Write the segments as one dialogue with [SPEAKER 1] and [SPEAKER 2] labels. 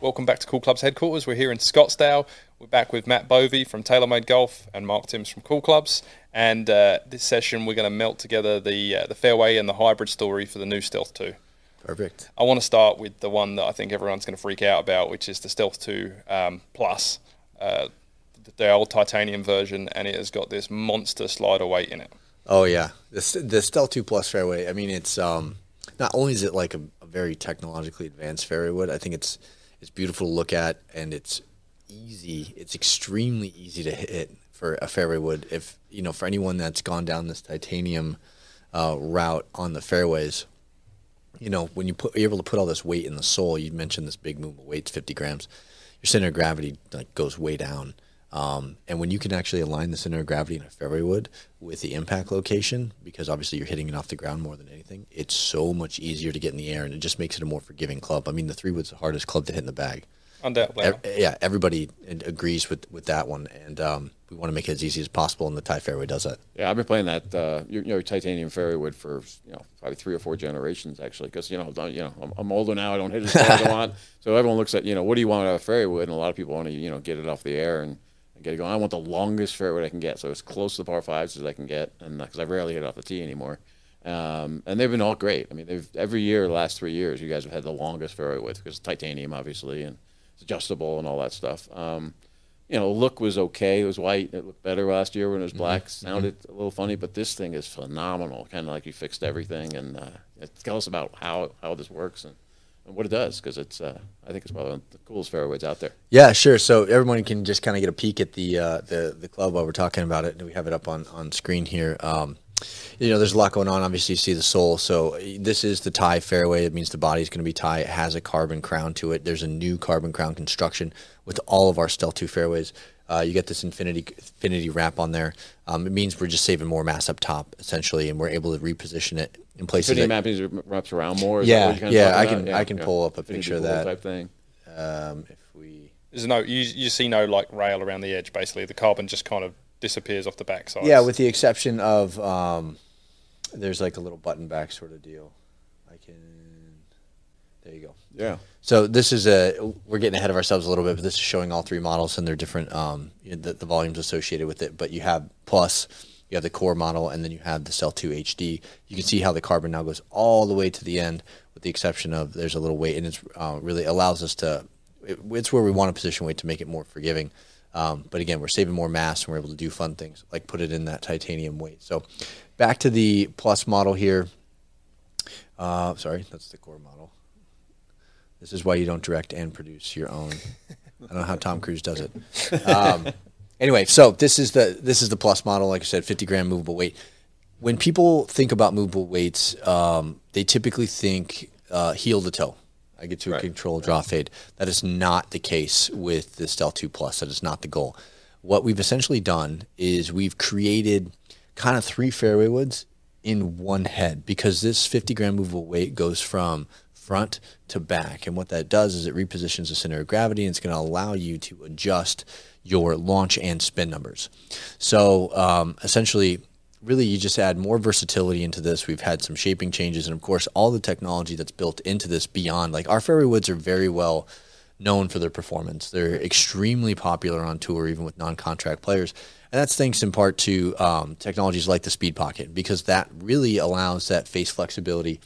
[SPEAKER 1] Welcome back to Cool Clubs headquarters. We're here in Scottsdale. We're back with Matt Bovee from TaylorMade Golf and Mark Timms from Cool Clubs. And uh, this session, we're going to melt together the uh, the fairway and the hybrid story for the new Stealth 2.
[SPEAKER 2] Perfect.
[SPEAKER 1] I want to start with the one that I think everyone's going to freak out about, which is the Stealth 2 um, Plus, uh, the old titanium version, and it has got this monster slider weight in it.
[SPEAKER 2] Oh yeah, the the Stealth Two Plus fairway. I mean, it's um, not only is it like a, a very technologically advanced fairway wood. I think it's it's beautiful to look at, and it's easy. It's extremely easy to hit for a fairway wood. If you know, for anyone that's gone down this titanium uh, route on the fairways, you know, when you put you're able to put all this weight in the sole. You mentioned this big movable weight's 50 grams. Your center of gravity like goes way down. Um, and when you can actually align the center of gravity in a fairway wood with the impact location, because obviously you're hitting it off the ground more than anything, it's so much easier to get in the air, and it just makes it a more forgiving club. I mean, the three wood's the hardest club to hit in the bag.
[SPEAKER 1] Undoubtedly.
[SPEAKER 2] Ev- yeah, everybody agrees with, with that one, and um, we want to make it as easy as possible, and the Ti fairway does that.
[SPEAKER 3] Yeah, I've been playing that uh, you know titanium fairway wood for you know probably three or four generations actually because you know don't- you know I'm, I'm older now I don't hit as far as I want so everyone looks at you know what do you want out of a fairway wood and a lot of people want to you know get it off the air and, and get it going I want the longest fairway I can get so as close to the par fives as I can get and because I rarely hit off the tee anymore um, and they've been all great I mean they've every year the last three years you guys have had the longest fairway wood because titanium obviously and it's adjustable and all that stuff. Um, you know, look was okay. It was white. It looked better last year when it was black. Sounded a little funny, but this thing is phenomenal. Kind of like you fixed everything. And uh, tell us about how how this works and what it does, because it's uh, I think it's one of the coolest fairways out there.
[SPEAKER 2] Yeah, sure. So everyone can just kind of get a peek at the uh, the the club while we're talking about it. And we have it up on on screen here. Um, you know, there's a lot going on. Obviously, you see the sole. So this is the Ti fairway. It means the body is going to be Ti. It has a carbon crown to it. There's a new carbon crown construction with all of our Stealth 2 fairways. Uh, you get this infinity infinity wrap on there. Um, it means we're just saving more mass up top, essentially, and we're able to reposition it in places.
[SPEAKER 3] Infinity
[SPEAKER 2] that-
[SPEAKER 3] mapping wraps around more. Is that
[SPEAKER 2] Yeah,
[SPEAKER 3] what you're kinda
[SPEAKER 2] yeah, I can- I can pull up a
[SPEAKER 3] Infinity
[SPEAKER 2] picture of that.
[SPEAKER 3] type thing.
[SPEAKER 2] um, if we
[SPEAKER 1] There's no, you, you see no like rail around the edge, basically. The carbon just kind of disappears off the backside.
[SPEAKER 2] Yeah, with the exception of um, there's like a little button back sort of deal. I can. There you go.
[SPEAKER 3] Yeah.
[SPEAKER 2] So this is a we're getting ahead of ourselves a little bit, but this is showing all three models and their different um, the, the volumes associated with it. But you have plus, you have the core model, and then you have the Stealth 2 HD. You can see how the carbon now goes all the way to the end, with the exception of there's a little weight, and it's uh, really allows us to. It, it's where we want to position weight to make it more forgiving. Um, but again, we're saving more mass and we're able to do fun things like put it in that titanium weight. So back to the plus model here. Uh, sorry, that's the core model. This is why you don't direct and produce your own. I don't know how Tom Cruise does it. Um, anyway, so this is the this is the plus model. Like I said, 50 gram movable weight. When people think about movable weights, um, they typically think uh, heel to toe. I get to a control draw fade. That is not the case with the Stealth 2 Plus. That is not the goal. What we've essentially done is we've created kind of three fairway woods in one head because this 50 gram movable weight goes from front to back. And what that does is it repositions the center of gravity and it's going to allow you to adjust your launch and spin numbers. So um, essentially, really, you just add more versatility into this. We've had some shaping changes, and of course, all the technology that's built into this beyond like our fairway woods are very well known for their performance. They're extremely popular on tour, even with non-contract players, and that's thanks in part to um, technologies like the Speed Pocket, because that really allows that face flexibility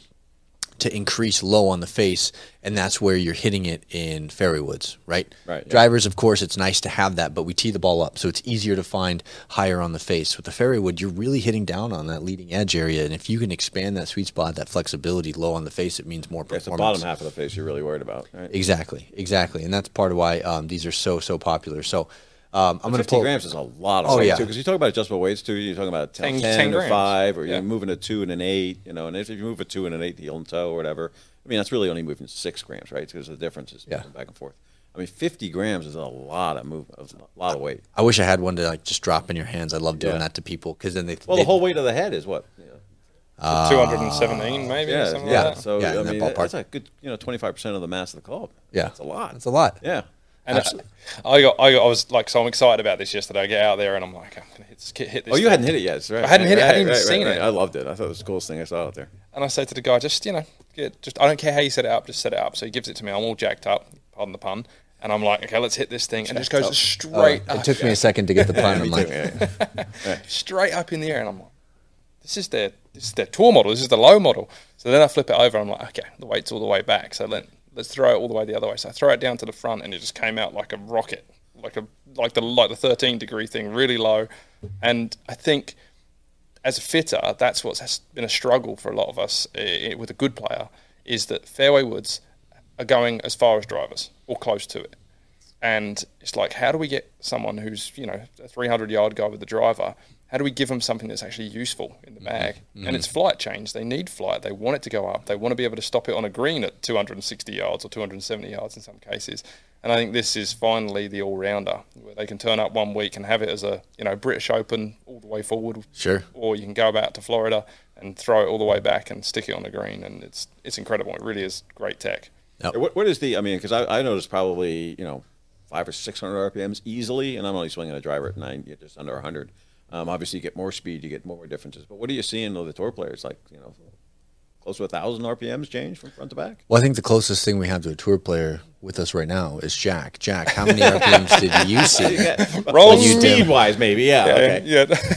[SPEAKER 2] to increase low on the face, and that's where you're hitting it in fairway woods, right?
[SPEAKER 3] Right, yeah.
[SPEAKER 2] Drivers, of course, it's nice to have that, but we tee the ball up, so it's easier to find higher on the face. With the fairway wood, you're really hitting down on that leading edge area, and if you can expand that sweet spot, that flexibility low on the face, it means more
[SPEAKER 3] It's the bottom half of the face you're really worried about. Right?
[SPEAKER 2] Exactly, exactly, and that's part of why um, these are so so popular. So um, I'm going to
[SPEAKER 3] 50
[SPEAKER 2] pull.
[SPEAKER 3] grams is a lot of
[SPEAKER 2] Oh,
[SPEAKER 3] weight
[SPEAKER 2] yeah.
[SPEAKER 3] too, because you talk about adjustable weights too. You're talking about 10,
[SPEAKER 1] 10
[SPEAKER 3] 10,
[SPEAKER 1] 10
[SPEAKER 3] or
[SPEAKER 1] grams.
[SPEAKER 3] five, or
[SPEAKER 1] Yeah.
[SPEAKER 3] you're moving a two and an eight. You know, and if you move a two and an eight heel and toe or whatever, I mean that's really only moving six grams, right? Because the difference is
[SPEAKER 2] Yeah.
[SPEAKER 3] moving back and forth. I mean, 50 grams is a lot of move, a lot of weight.
[SPEAKER 2] I wish I had one to like just drop in your hands. I love doing
[SPEAKER 3] Yeah.
[SPEAKER 2] that to people because then they.
[SPEAKER 3] Well,
[SPEAKER 2] they,
[SPEAKER 3] the whole weight of the head is what. You know,
[SPEAKER 1] 217 maybe or
[SPEAKER 3] yeah,
[SPEAKER 1] something
[SPEAKER 2] yeah.
[SPEAKER 1] like that.
[SPEAKER 3] So
[SPEAKER 2] Yeah,
[SPEAKER 3] I
[SPEAKER 2] that
[SPEAKER 3] mean,
[SPEAKER 2] ballpark.
[SPEAKER 3] that's a good, you know, 25 percent of the mass of the club.
[SPEAKER 2] Yeah,
[SPEAKER 3] it's a lot.
[SPEAKER 2] it's a lot.
[SPEAKER 3] Yeah.
[SPEAKER 1] And I, I got, I got, I was like, so I'm excited about this yesterday. I get out there and I'm like, I'm gonna hit, this- hit this.
[SPEAKER 3] Oh, you
[SPEAKER 1] thing.
[SPEAKER 3] hadn't hit it yet. Right.
[SPEAKER 1] I hadn't hit it, I hadn't
[SPEAKER 3] Right,
[SPEAKER 1] even
[SPEAKER 3] right,
[SPEAKER 1] seen
[SPEAKER 3] right,
[SPEAKER 1] it.
[SPEAKER 3] I loved it. I thought it was the coolest thing I saw out there.
[SPEAKER 1] And I say to the guy, just you know, get just I don't care how you set it up, just set it up. So he gives it to me. I'm all jacked up. pardon the pun. And I'm like, okay, let's hit this thing, and it just goes straight.
[SPEAKER 2] Oh,
[SPEAKER 1] up,
[SPEAKER 2] it took me a second to get the pun. I'm like,
[SPEAKER 1] straight up in the air, and I'm like, this is their this is their tour model. This is the low model. So then I flip it over. I'm like, okay, the weight's all the way back. So let let's throw it all the way the other way. So I throw it down to the front, and it just came out like a rocket, like a like the like the 13 degree thing, really low. And I think as a fitter, that's what's been a struggle for a lot of us uh, with a good player is that fairway woods are going as far as drivers or close to it. And it's like, how do we get someone who's, you know, a 300 yard guy with the driver how do we give them something that's actually useful in the mm-hmm. bag? Mm-hmm. And it's flight change. They need flight. They want it to go up. They want to be able to stop it on a green at 260 yards or 270 yards in some cases. And I think this is finally the all rounder where they can turn up one week and have it as a you know British Open all the way forward.
[SPEAKER 2] Sure.
[SPEAKER 1] Or you can go out to Florida and throw it all the way back and stick it on the green, and it's it's incredible. It really is great tech.
[SPEAKER 3] Yep. What, what is the? I mean, because I, I noticed probably you know five or six hundred RPMs easily, and I'm only swinging a driver at nine, just under hundred. Um, obviously, you get more speed, you get more differences. But what are you seeing of the tour players? Like, you know, close to a thousand RPMs change from front to back.
[SPEAKER 2] Well, I think the closest thing we have to a tour player with us right now is Jack. Jack, how many RPMs did you see?
[SPEAKER 3] Roll speed wise, maybe. Yeah.
[SPEAKER 1] Yeah.
[SPEAKER 3] Okay.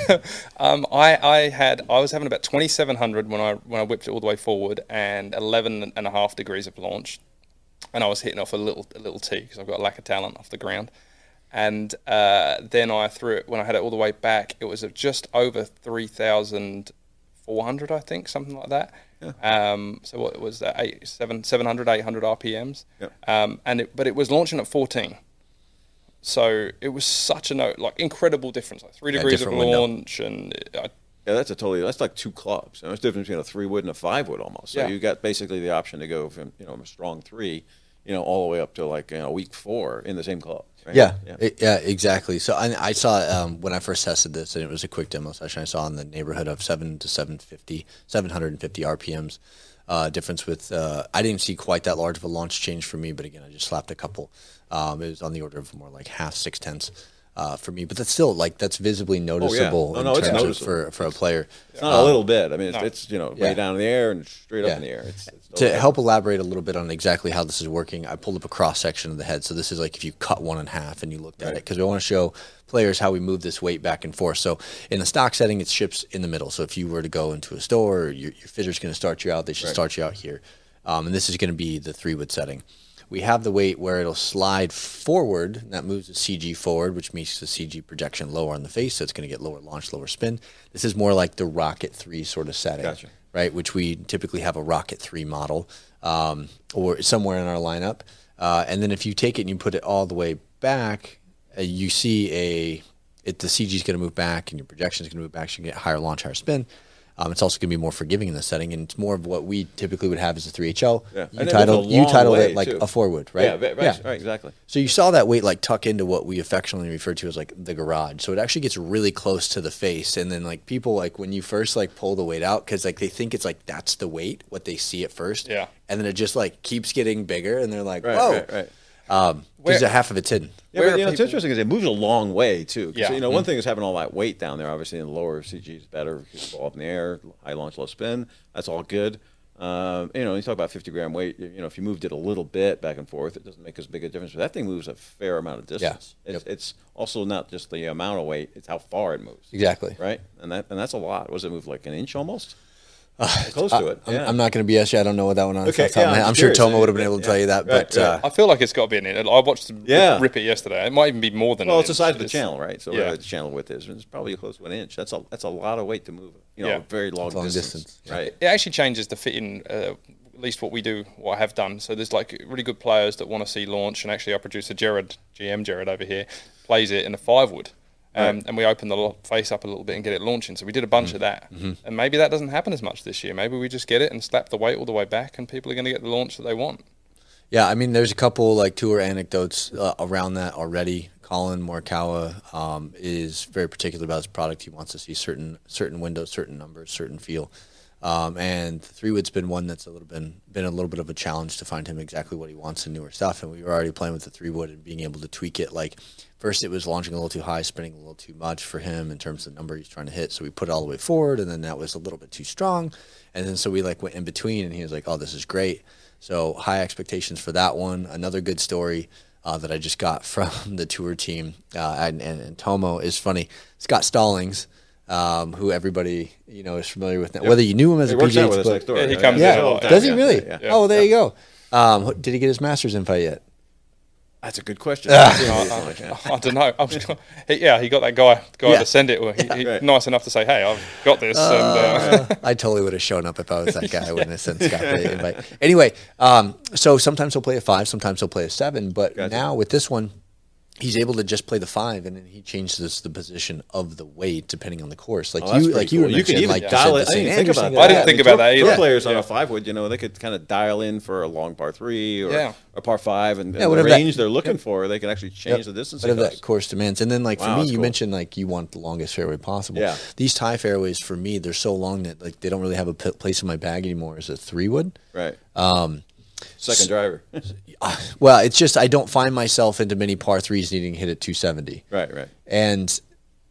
[SPEAKER 1] yeah. um, I, I had I was having about twenty seven hundred when I when I whipped it all the way forward and 11 and a half degrees of launch, and I was hitting off a little a little tee because I've got a lack of talent off the ground and uh, then I threw it when I had it all the way back. It was just over three thousand four hundred, I think, something like that. Yeah. Um, so what was that? Eight, seven, 700, 800 RPMs.
[SPEAKER 3] Yeah.
[SPEAKER 1] Um, and it, but it was launching at fourteen. So it was such a no, like incredible difference, like three yeah, degrees of launch, window. and
[SPEAKER 3] I, yeah, that's a totally that's like two clubs. You know, it's difference between a three wood and a five wood almost. So yeah. you got basically the option to go from you know a strong three, you know, all the way up to like you know weak four in the same club.
[SPEAKER 2] Right? Yeah, yeah. It, yeah, exactly. So I, I saw um, when I first tested this, and it was a quick demo session. I saw in the neighborhood of seven to 750, 750 RPMs uh, difference. With uh, I didn't see quite that large of a launch change for me, but again, I just slapped a couple. Um, it was on the order of more like half six tenths uh, for me. But that's still like that's visibly noticeable
[SPEAKER 3] oh, yeah. no, no,
[SPEAKER 2] in terms of for for a player.
[SPEAKER 3] It's not um, a little bit. I mean, it's, no. it's you know way down in the air and straight up in the air. It's, it's
[SPEAKER 2] to help elaborate a little bit on exactly how this is working, I pulled up a cross section of the head. So this is like if you cut one in half and you looked right. at it, because we want to show players how we move this weight back and forth. So in the stock setting, it ships in the middle. So if you were to go into a store, your, your fitter's going to start you out. They should right. start you out here. Um, and this is going to be the three wood setting we have the weight where it'll slide forward. And that moves the CG forward, which makes the CG projection lower on the face, so it's going to get lower launch, lower spin. This is more like the Rocket 3 sort of setting,
[SPEAKER 3] gotcha.
[SPEAKER 2] right? Which we typically have a Rocket 3 model um, or somewhere in our lineup. Uh, and then if you take it and you put it all the way back, uh, you see a it, the CG is going to move back and your projection is going to move back, so you get higher launch, higher spin. Um, it's also going to be more forgiving in the setting, and it's more of what we typically would have as a 3HL.
[SPEAKER 3] Yeah.
[SPEAKER 2] You titled you titled it like too. a forward, right?
[SPEAKER 3] Yeah, right, yeah, right, exactly.
[SPEAKER 2] So you saw that weight like tuck into what we affectionately refer to as like the garage. So it actually gets really close to the face, and then like people like when you first like pull the weight out because like they think it's like that's the weight what they see at first,
[SPEAKER 1] yeah,
[SPEAKER 2] and then it just like keeps getting bigger, and they're like,
[SPEAKER 3] right,
[SPEAKER 2] whoa,
[SPEAKER 3] right, right.
[SPEAKER 2] Um, because half of it's hidden.
[SPEAKER 3] Yeah, but, you know, it's interesting because it moves a long way too. Yeah. You know, one mm-hmm. thing is having all that weight down there. Obviously, in the lower CG is better because ball up in the air, high launch, low spin. That's all good. Um, you know, you talk about 50 gram weight. You know, if you moved it a little bit back and forth, it doesn't make as big a difference. But that thing moves a fair amount of distance.
[SPEAKER 2] Yeah.
[SPEAKER 3] It's, yep. it's also not just the amount of weight; it's how far it moves.
[SPEAKER 2] Exactly.
[SPEAKER 3] Right, and that and that's a lot. Was it move like an inch almost? Uh, close to it.
[SPEAKER 2] I'm, yeah. I'm, not going to BS you. I don't know what that one on. Okay, yeah, I'm, I'm sure Tomo would have been able to yeah. tell you that, right, but right. Uh,
[SPEAKER 1] I feel like it's got to be an inch. I watched yeah. rip it yesterday. It might even be more than.
[SPEAKER 3] Well, it's the size of the channel, right? So yeah. the channel width is, it's probably close to an inch. That's a that's a lot of weight to move. You know, very long, long distance, distance,
[SPEAKER 2] right?
[SPEAKER 1] It actually changes the fitting. Uh, at least what we do, what I have done. So there's like really good players that want to see launch, and actually our producer Jared, GM Jared over here, plays it in a five wood. Um, right. and we open the face up a little bit and get it launching. So we did a bunch mm-hmm. of that, mm-hmm. and maybe that doesn't happen as much this year. Maybe we just get it and slap the weight all the way back, and people are going to get the launch that they want.
[SPEAKER 2] Yeah, I mean, there's a couple like tour anecdotes uh, around that already. Collin Morikawa um, is very particular about his product. He wants to see certain certain windows, certain numbers, certain feel. Um, and three wood's been one that's a little been been a little bit of a challenge to find him exactly what he wants in newer stuff. And we were already playing with the three wood and being able to tweak it. Like first, it was launching a little too high, spinning a little too much for him in terms of the number he's trying to hit. So we put it all the way forward, and then that was a little bit too strong. And then so we like went in between, and he was like, "Oh, this is great." So high expectations for that one. Another good story. Uh, that I just got from the tour team uh, and, and, and Tomo is funny. Scott Stallings, um, who everybody you know is familiar with now. Whether you knew him as
[SPEAKER 3] He
[SPEAKER 2] a
[SPEAKER 3] works out
[SPEAKER 2] PGA
[SPEAKER 3] with us
[SPEAKER 2] player-
[SPEAKER 3] next door.
[SPEAKER 1] Yeah, he comes
[SPEAKER 2] yeah,
[SPEAKER 1] in all the time,
[SPEAKER 2] does he really?
[SPEAKER 3] yeah,
[SPEAKER 1] yeah.
[SPEAKER 2] Oh, there you go. Um, did he get his Masters invite yet?
[SPEAKER 3] That's a good question.
[SPEAKER 1] I, I, I don't know. I was, he, yeah, he got that guy guy
[SPEAKER 2] Yeah.
[SPEAKER 1] to send it. Well, he, he,
[SPEAKER 3] Right.
[SPEAKER 1] Nice enough to say, "Hey, I've got this." and uh,
[SPEAKER 2] I totally would have shown up if I was that guy. I wouldn't have sent Scott the invite. Anyway, um, so sometimes he'll play a five, sometimes he'll play a seven. But
[SPEAKER 3] Gotcha.
[SPEAKER 2] now with this one, he's able to just play the five, and then he changes the position of the weight depending on the course. Like
[SPEAKER 3] Oh,
[SPEAKER 2] you, like you
[SPEAKER 3] cool.
[SPEAKER 2] were
[SPEAKER 3] You can even
[SPEAKER 2] like
[SPEAKER 3] dial it. I didn't think about that.
[SPEAKER 1] I didn't think
[SPEAKER 3] mean,
[SPEAKER 1] about
[SPEAKER 3] tour-
[SPEAKER 1] that either.
[SPEAKER 3] Tour
[SPEAKER 2] Yeah.
[SPEAKER 3] players on a five wood, you know, they could kind of dial in for a long par three or
[SPEAKER 1] Yeah.
[SPEAKER 3] a par five, and, and the
[SPEAKER 2] whatever that-
[SPEAKER 3] range they're looking for, they can actually change the distance. it
[SPEAKER 2] whatever that course demands. And then, like for me, you
[SPEAKER 3] cool.
[SPEAKER 2] mentioned like you want the longest fairway possible.
[SPEAKER 3] Yeah.
[SPEAKER 2] These Ti fairways for me, they're so long that like they don't really have a p- place in my bag anymore as a three wood.
[SPEAKER 3] Right. Um, Second driver.
[SPEAKER 2] Well, it's just I don't find myself into many par threes needing to hit at 270.
[SPEAKER 3] right. Right.
[SPEAKER 2] And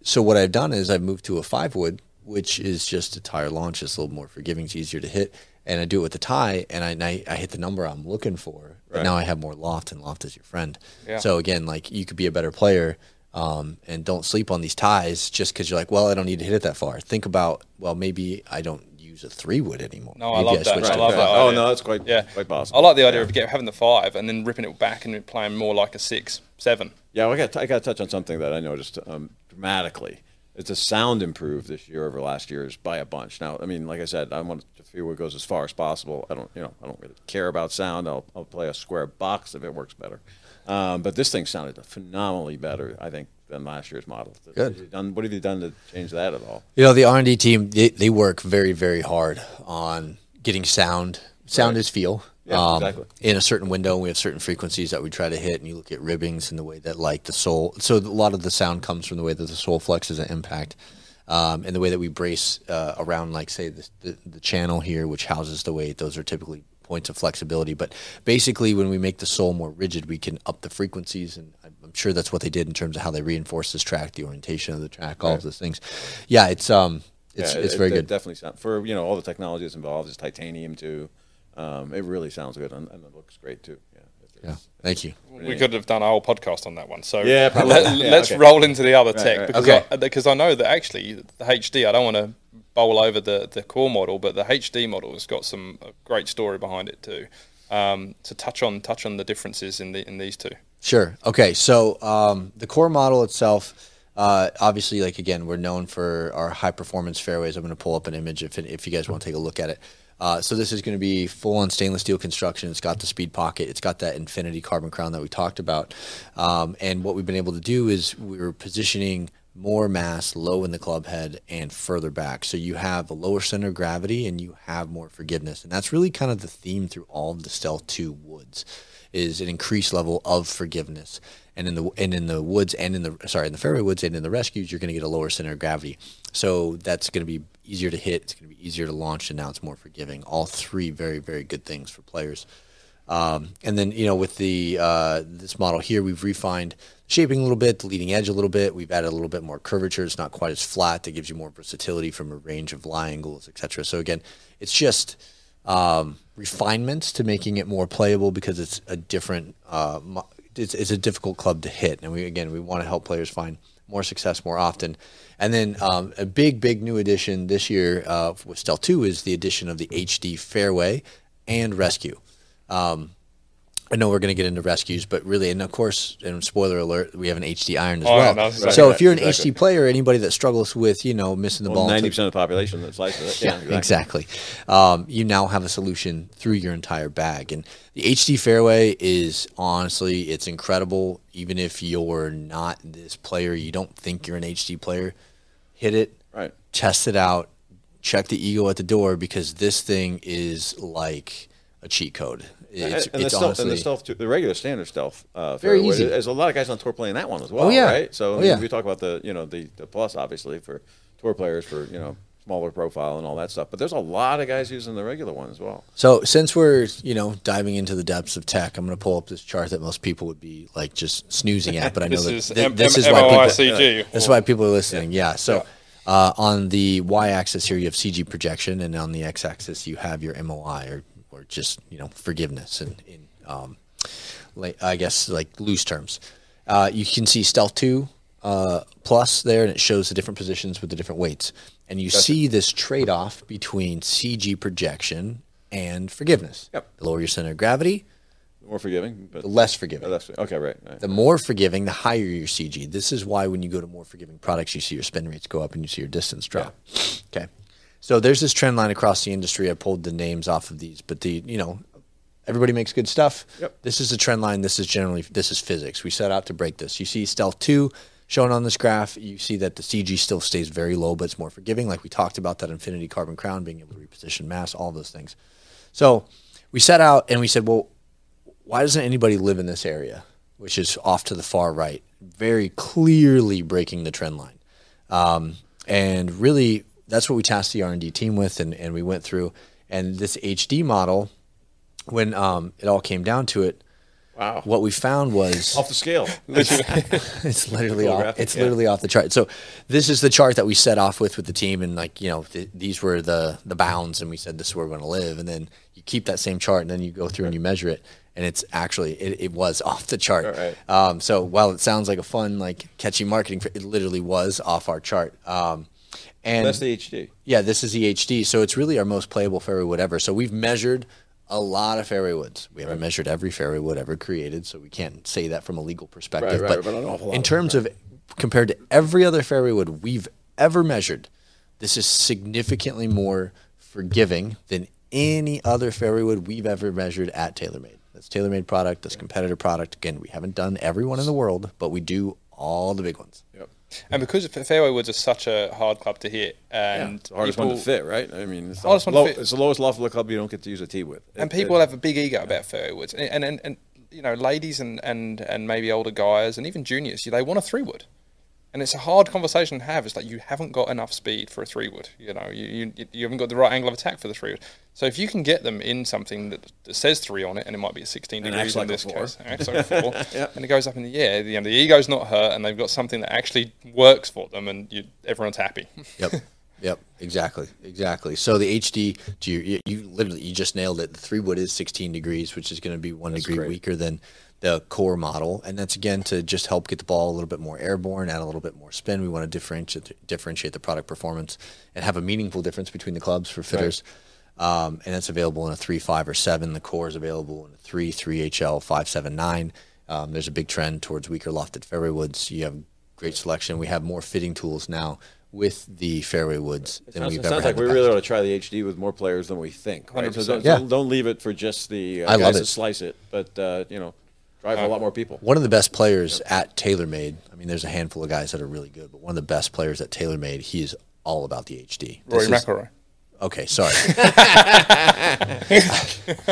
[SPEAKER 2] so what I've done is I've moved to a five wood, which is just a tire launch. It's a little more forgiving. It's easier to hit. And I do it with the Ti, and I, and I, I hit the number I'm looking for.
[SPEAKER 3] Right.
[SPEAKER 2] And now I have more loft, and loft is your friend.
[SPEAKER 1] Yeah.
[SPEAKER 2] So again, like you could be a better player, um, and don't sleep on these ties just because you're like, well, I don't need to hit it that far. Think about, well, maybe I don't use a three wood anymore.
[SPEAKER 1] No, I
[SPEAKER 2] Maybe
[SPEAKER 1] love that.
[SPEAKER 2] switch
[SPEAKER 1] I love that.
[SPEAKER 3] Oh
[SPEAKER 1] idea.
[SPEAKER 3] no, that's quite
[SPEAKER 1] yeah,
[SPEAKER 3] quite possible.
[SPEAKER 1] I like the idea
[SPEAKER 3] Yeah.
[SPEAKER 1] of get, having the five and then ripping it back and playing more like a six, seven.
[SPEAKER 3] Yeah, well, I got I got to touch on something that I noticed um, dramatically. It's a sound improved this year over last year's by a bunch. Now, I mean, like I said, I want to the fairway goes as far as possible. I don't, you know, I don't really care about sound. I'll, I'll play a square box if it works better. Um, but this thing sounded phenomenally better, I think, than last year's model.
[SPEAKER 2] Good.
[SPEAKER 3] Have done, what have you done to change that at all?
[SPEAKER 2] You know, the R and D team they, they work very very hard on getting sound. Sound
[SPEAKER 3] Right.
[SPEAKER 2] is feel.
[SPEAKER 3] Yeah, exactly.
[SPEAKER 2] In a certain window, we have certain frequencies that we try to hit, and you look at ribbings and the way that like the sole. So a lot of the sound comes from the way that the sole flexes at impact, um, and the way that we brace uh, around, like say the, the the channel here, which houses the weight. Those are typically points of flexibility. But basically, when we make the sole more rigid, we can up the frequencies, and I'm I'm sure that's what they did in terms of how they reinforce this track, the orientation of the track, all of those things. Yeah, it's um, it's
[SPEAKER 3] Yeah,
[SPEAKER 2] it's
[SPEAKER 3] it-
[SPEAKER 2] very
[SPEAKER 3] it
[SPEAKER 2] good.
[SPEAKER 3] Definitely sound for you know all the technology that's involved. is titanium too. Um, it really sounds good and, and it looks great too. Yeah.
[SPEAKER 2] Yeah, thank you.
[SPEAKER 1] We could have done a whole podcast on that one. So
[SPEAKER 3] Yeah, probably.
[SPEAKER 1] let,
[SPEAKER 3] Yeah,
[SPEAKER 1] us
[SPEAKER 3] okay.
[SPEAKER 1] roll into the other tech
[SPEAKER 3] right.
[SPEAKER 1] because
[SPEAKER 2] Okay.
[SPEAKER 1] I, because I know that actually the HD. I don't want to bowl over the the core model, but the HD model has got some great story behind it too. Um, to touch on touch on the differences in the in these two.
[SPEAKER 2] Sure. Okay. So um, the core model itself, uh, obviously, like again, we're known for our high performance fairways. I'm going to pull up an image if if you guys want to take a look at it. Uh, so this is going to be full on stainless steel construction. It's got the speed pocket. It's got that infinity carbon crown that we talked about. Um, and what we've been able to do is we are positioning more mass low in the club head and further back. So you have a lower center of gravity and you have more forgiveness. And that's really kind of the theme through all of the Stealth 2 woods is an increased level of forgiveness. And in the and in the woods and in the sorry in the fairway woods and in the rescues, you're going to get a lower center of gravity. So that's going to be easier to hit. It's going to be easier to launch, and now it's more forgiving. All three very very good things for players. Um, and then you know with the uh, this model here, we've refined shaping a little bit, the leading edge a little bit. We've added a little bit more curvature. It's not quite as flat. That gives you more versatility from a range of lie angles, etc. So again, it's just um, refinements to making it more playable because it's a different. Uh, it's, it's a difficult club to hit, and we again we want to help players find more success more often. And then um, a big big new addition this year uh, with Stealth Two is the addition of the HD fairway and rescue. Um, I know we're going to get into rescues, but really, and of course, and spoiler alert, we have an HD iron as
[SPEAKER 1] Oh,
[SPEAKER 2] well.
[SPEAKER 1] no, exactly
[SPEAKER 2] so if you're an
[SPEAKER 3] exactly.
[SPEAKER 2] HD player, anybody that struggles with you know missing the
[SPEAKER 3] Well,
[SPEAKER 2] ball,
[SPEAKER 3] ninety percent of the population that slices it. Yeah,
[SPEAKER 2] exactly. Um, you now have a solution through your entire bag, and the HD fairway is honestly it's incredible. Even if you're not this player, you don't think you're an HD player, hit it,
[SPEAKER 3] Right.
[SPEAKER 2] test it out, check the ego at the door because this thing is like a cheat code. It's,
[SPEAKER 3] and,
[SPEAKER 2] it's
[SPEAKER 3] the stealth,
[SPEAKER 2] honestly
[SPEAKER 3] and the stealth, too, the regular standard stealth, uh,
[SPEAKER 2] Very easy.
[SPEAKER 3] There's a lot of guys on tour playing that one as well.
[SPEAKER 2] Oh, yeah.
[SPEAKER 3] right. So I
[SPEAKER 2] Oh,
[SPEAKER 3] mean,
[SPEAKER 2] yeah.
[SPEAKER 3] we talk about the you know the, the plus obviously for tour players for you know smaller profile and all that stuff. But there's a lot of guys using the regular one as well.
[SPEAKER 2] So since we're you know diving into the depths of tech, I'm going to pull up this chart that most people would be like just snoozing at, but I know
[SPEAKER 1] This
[SPEAKER 2] that
[SPEAKER 1] is
[SPEAKER 2] thi-
[SPEAKER 1] M-
[SPEAKER 2] this
[SPEAKER 1] M-
[SPEAKER 2] is why people
[SPEAKER 1] MOICG.
[SPEAKER 2] That's why people are listening. Yeah. So Uh, on the y-axis here, you have CG projection, and on the x-axis, you have your MOI or, or just you know forgiveness in, in um, like, I guess like loose terms. Uh, you can see Stealth Two uh, Plus there, and it shows the different positions with the different weights, and you see this trade-off between CG projection and forgiveness.
[SPEAKER 3] Yep.
[SPEAKER 2] The lower your center of gravity, the
[SPEAKER 3] More forgiving, but
[SPEAKER 2] the less forgiving.
[SPEAKER 3] that's okay. Right. right.
[SPEAKER 2] The more forgiving, the higher your CG. This is why when you go to more forgiving products, you see your spin rates go up and you see your distance drop. Okay. So there's this trend line across the industry. I pulled the names off of these, but the you know everybody makes good stuff.
[SPEAKER 3] Yep.
[SPEAKER 2] This is a trend line. This is generally this is physics. We set out to break this. You see Stealth two shown on this graph. You see that the CG still stays very low, but it's more forgiving. Like we talked about that Infinity Carbon Crown being able to reposition mass, all those things. So we set out and we said, well, why doesn't anybody live in this area, which is off to the far right, very clearly breaking the trend line. Um, and really, that's what we tasked the R and D team with, and, and we went through. And this HD model, when um, it all came down to it,
[SPEAKER 3] Wow.
[SPEAKER 2] what we found was
[SPEAKER 3] Off the scale.
[SPEAKER 2] it's literally off, it's
[SPEAKER 3] yeah.
[SPEAKER 2] literally off the chart. So this is the chart that we set off with with the team, and like you know th- these were the the bounds, and we said this is where we're going to live, and then you keep that same chart, and then you go through and you measure it, and it's actually it, it was off the chart.
[SPEAKER 3] Right.
[SPEAKER 2] Um, so while it sounds like a fun like catchy marketing, it literally was off our chart. Um, and
[SPEAKER 3] That's the HD.
[SPEAKER 2] yeah, this is the HD, so it's really our most playable fairway wood ever. So we've measured a lot of fairway woods. We haven't measured every fairway wood ever created, so we can't say that from a legal perspective.
[SPEAKER 3] Right, right,
[SPEAKER 2] but,
[SPEAKER 3] but an awful lot
[SPEAKER 2] in
[SPEAKER 3] of
[SPEAKER 2] terms of compared to every other fairway wood we've ever measured, this is significantly more forgiving than any other fairway wood we've ever measured at TaylorMade. That's TaylorMade product. That's competitor product. Again, we haven't done every one in the world, but we do all the big ones.
[SPEAKER 3] Yep.
[SPEAKER 1] And because fairway woods are such a hard club to hit, and
[SPEAKER 3] It's the hardest
[SPEAKER 1] people,
[SPEAKER 3] one to fit, right? I mean, it's,
[SPEAKER 1] Hardest
[SPEAKER 3] the
[SPEAKER 1] one to fit.
[SPEAKER 3] it's the lowest loft of the club you don't get to use a tee with.
[SPEAKER 1] and people
[SPEAKER 3] it-
[SPEAKER 1] have a big ego about fairway woods, and and, and, and you know, ladies and, and, and maybe older guys and even juniors, they want a three wood, and it's a hard conversation to have. It's like you haven't got enough speed for a three wood. You know, you, you you haven't got the right angle of attack for the three wood. So if you can get them in something that, that says three on it, and it might be a 16
[SPEAKER 3] And
[SPEAKER 1] degrees
[SPEAKER 3] acts
[SPEAKER 1] in
[SPEAKER 3] like
[SPEAKER 1] this
[SPEAKER 3] four.
[SPEAKER 1] case, acts four,
[SPEAKER 3] Yep.
[SPEAKER 1] and it goes up in the air. You know, the ego's not hurt, and they've got something that actually works for them, and you, everyone's happy.
[SPEAKER 2] Yep. Yep. Exactly. Exactly. So the HD, you, you literally you just nailed it. The three wood is 16 degrees, which is going to be one degree
[SPEAKER 3] great.
[SPEAKER 2] weaker than the core model, and that's again to just help get the ball a little bit more airborne, add a little bit more spin. We want to differentiate differentiate the product performance and have a meaningful difference between the clubs for fitters. Um, and that's available in a three, five, or seven. The core is available in a three, three HL, five, seven, nine. Um, there's a big trend towards weaker lofted fairway woods. You have great selection. We have more fitting tools now with the fairway woods
[SPEAKER 3] It
[SPEAKER 2] than
[SPEAKER 3] sounds,
[SPEAKER 2] we've
[SPEAKER 3] it
[SPEAKER 2] ever
[SPEAKER 3] sounds
[SPEAKER 2] had.
[SPEAKER 3] like we
[SPEAKER 2] the
[SPEAKER 3] really
[SPEAKER 2] past.
[SPEAKER 3] ought to try the HD with more players than we think. Right? So don't,
[SPEAKER 2] Yeah.
[SPEAKER 3] don't, don't leave it for just the uh,
[SPEAKER 2] I love
[SPEAKER 3] guys
[SPEAKER 2] it.
[SPEAKER 3] that slice it, but uh, you know, drive a lot more people.
[SPEAKER 2] One of the best players at TaylorMade. I mean, there's a handful of guys that are really good, but one of the best players at TaylorMade. He is all about the HD.
[SPEAKER 1] Rory
[SPEAKER 2] This is-
[SPEAKER 1] McIlroy.
[SPEAKER 2] Okay, sorry.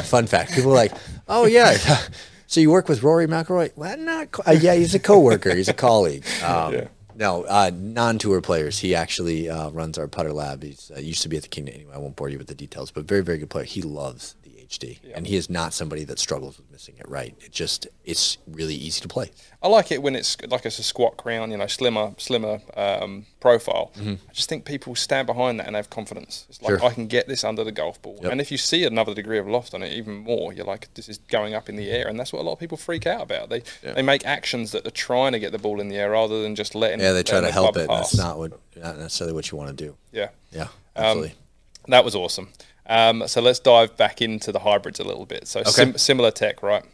[SPEAKER 2] Fun fact: People are like, "Oh yeah, so you work with Rory McIlroy?" Well, not. Co- uh, yeah, he's a coworker. He's a colleague. Um,
[SPEAKER 1] Yeah.
[SPEAKER 2] No, uh, non-tour players. He actually uh, runs our putter lab. He uh, used to be at the Kingdom. Anyway, I won't bore you with the details, but very, very good player. He loves the HD, and he is not somebody that struggles with missing it right. It just it's really easy to play.
[SPEAKER 1] I like it when it's like it's a squat crown, you know, slimmer, slimmer um, profile. I just think people stand behind that and have confidence. It's like
[SPEAKER 2] Mm-hmm. Sure.
[SPEAKER 1] I can get this under the golf ball,
[SPEAKER 2] Yep.
[SPEAKER 1] and if you see another degree of loft on it, even more, you're like, this is going up in the air, and that's what a lot of people freak out about. They they make actions that are trying to get the ball in the air rather than just letting.
[SPEAKER 2] Yeah, they try to help it. That's not what not necessarily what you want to do.
[SPEAKER 1] Yeah,
[SPEAKER 2] Yeah,
[SPEAKER 1] Um,
[SPEAKER 2] absolutely.
[SPEAKER 1] that was awesome. Um, so let's dive back into the hybrids a little bit. So sim- similar tech, right?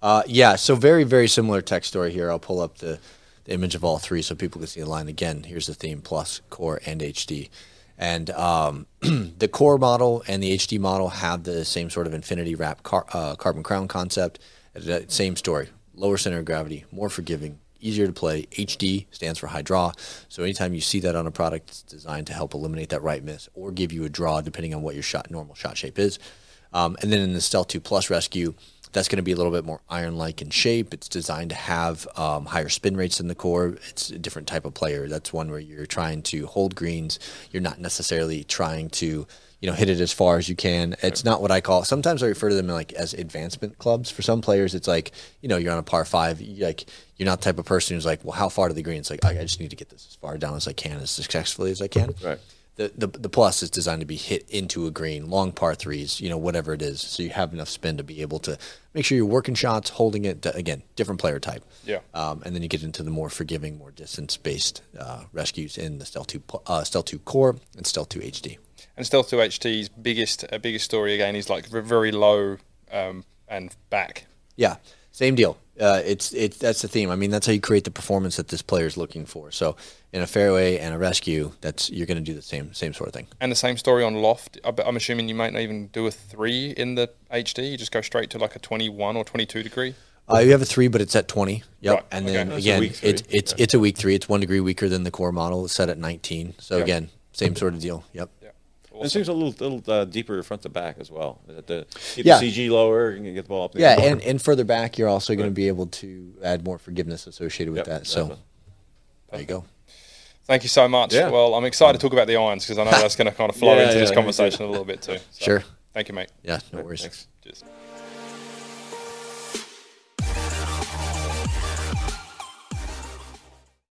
[SPEAKER 2] Uh, yeah, so very, very similar tech story here. I'll pull up the, the image of all three so people can see the line again. Here's the theme plus core and HD. And um, the core model and the HD model have the same sort of infinity wrap car, uh, carbon crown concept. Same story. Lower center of gravity, more forgiving, easier to play. HD stands for high draw. So anytime you see that on a product, it's designed to help eliminate that right miss or give you a draw depending on what your shot normal shot shape is. Um, and then in the Stealth 2 Plus Rescue, That's going to be a little bit more iron-like in shape. It's designed to have um, higher spin rates than the core. It's a different type of player. That's one where you're trying to hold greens. You're not necessarily trying to you know hit it as far as you can. It's not what I call. Sometimes I refer to them like as advancement clubs. For some players, it's like you know you're on a par five. You like you're not the type of person who's like, well, how far to the green? It's like I, I just need to get this as far down as I can, as successfully as I can.
[SPEAKER 3] Right.
[SPEAKER 2] The, the the plus is designed to be hit into a green, long par threes, you know, whatever it is, so you have enough spin to be able to make sure you're working shots, holding it. Again, different player type.
[SPEAKER 1] Yeah.
[SPEAKER 2] Um, and then you get into the more forgiving, more distance based uh, rescues in the Stealth Two uh, Stealth Two Core and Stealth Two HD.
[SPEAKER 1] And Stealth 2 HD's biggest uh, biggest story again is like very low um, and back.
[SPEAKER 2] Yeah, same deal. Uh, it's it's that's the theme. I mean, that's how you create the performance that this player is looking for. So, in a fairway and a rescue, that's you're going to do the same same sort of thing.
[SPEAKER 1] And the same story on loft. I bet- I'm assuming you might not even do a three in the HD. You just go straight to like a 21 or 22 degree.
[SPEAKER 2] Uh, you have a three, but it's at twenty. Yep.
[SPEAKER 1] Right,
[SPEAKER 2] And
[SPEAKER 1] okay.
[SPEAKER 2] then
[SPEAKER 3] That's
[SPEAKER 2] again,
[SPEAKER 3] weak three.
[SPEAKER 2] it's it's it's a weak three. It's one degree weaker than the core model. It's set at nineteen. So
[SPEAKER 1] Yeah.
[SPEAKER 2] again, same sort of deal. Yep.
[SPEAKER 1] Yeah.
[SPEAKER 3] And it seems a little little uh, deeper front to back as well. That The, keep
[SPEAKER 2] Yeah.
[SPEAKER 3] the CG lower and get the ball up. there.
[SPEAKER 2] Yeah, and, and further back, you're also going to be able to add more forgiveness associated with
[SPEAKER 3] Yep,
[SPEAKER 2] that. So
[SPEAKER 3] definitely.
[SPEAKER 2] there you go.
[SPEAKER 1] Thank you so much.
[SPEAKER 3] Yeah.
[SPEAKER 1] Well, I'm excited to talk about the irons because I know that's going to kind of flow
[SPEAKER 3] Yeah,
[SPEAKER 1] into
[SPEAKER 3] yeah,
[SPEAKER 1] this
[SPEAKER 3] me
[SPEAKER 1] conversation a little bit too. So,
[SPEAKER 2] Sure.
[SPEAKER 1] Thank you, mate.
[SPEAKER 2] Yeah, no worries.
[SPEAKER 3] Thanks.
[SPEAKER 1] Cheers.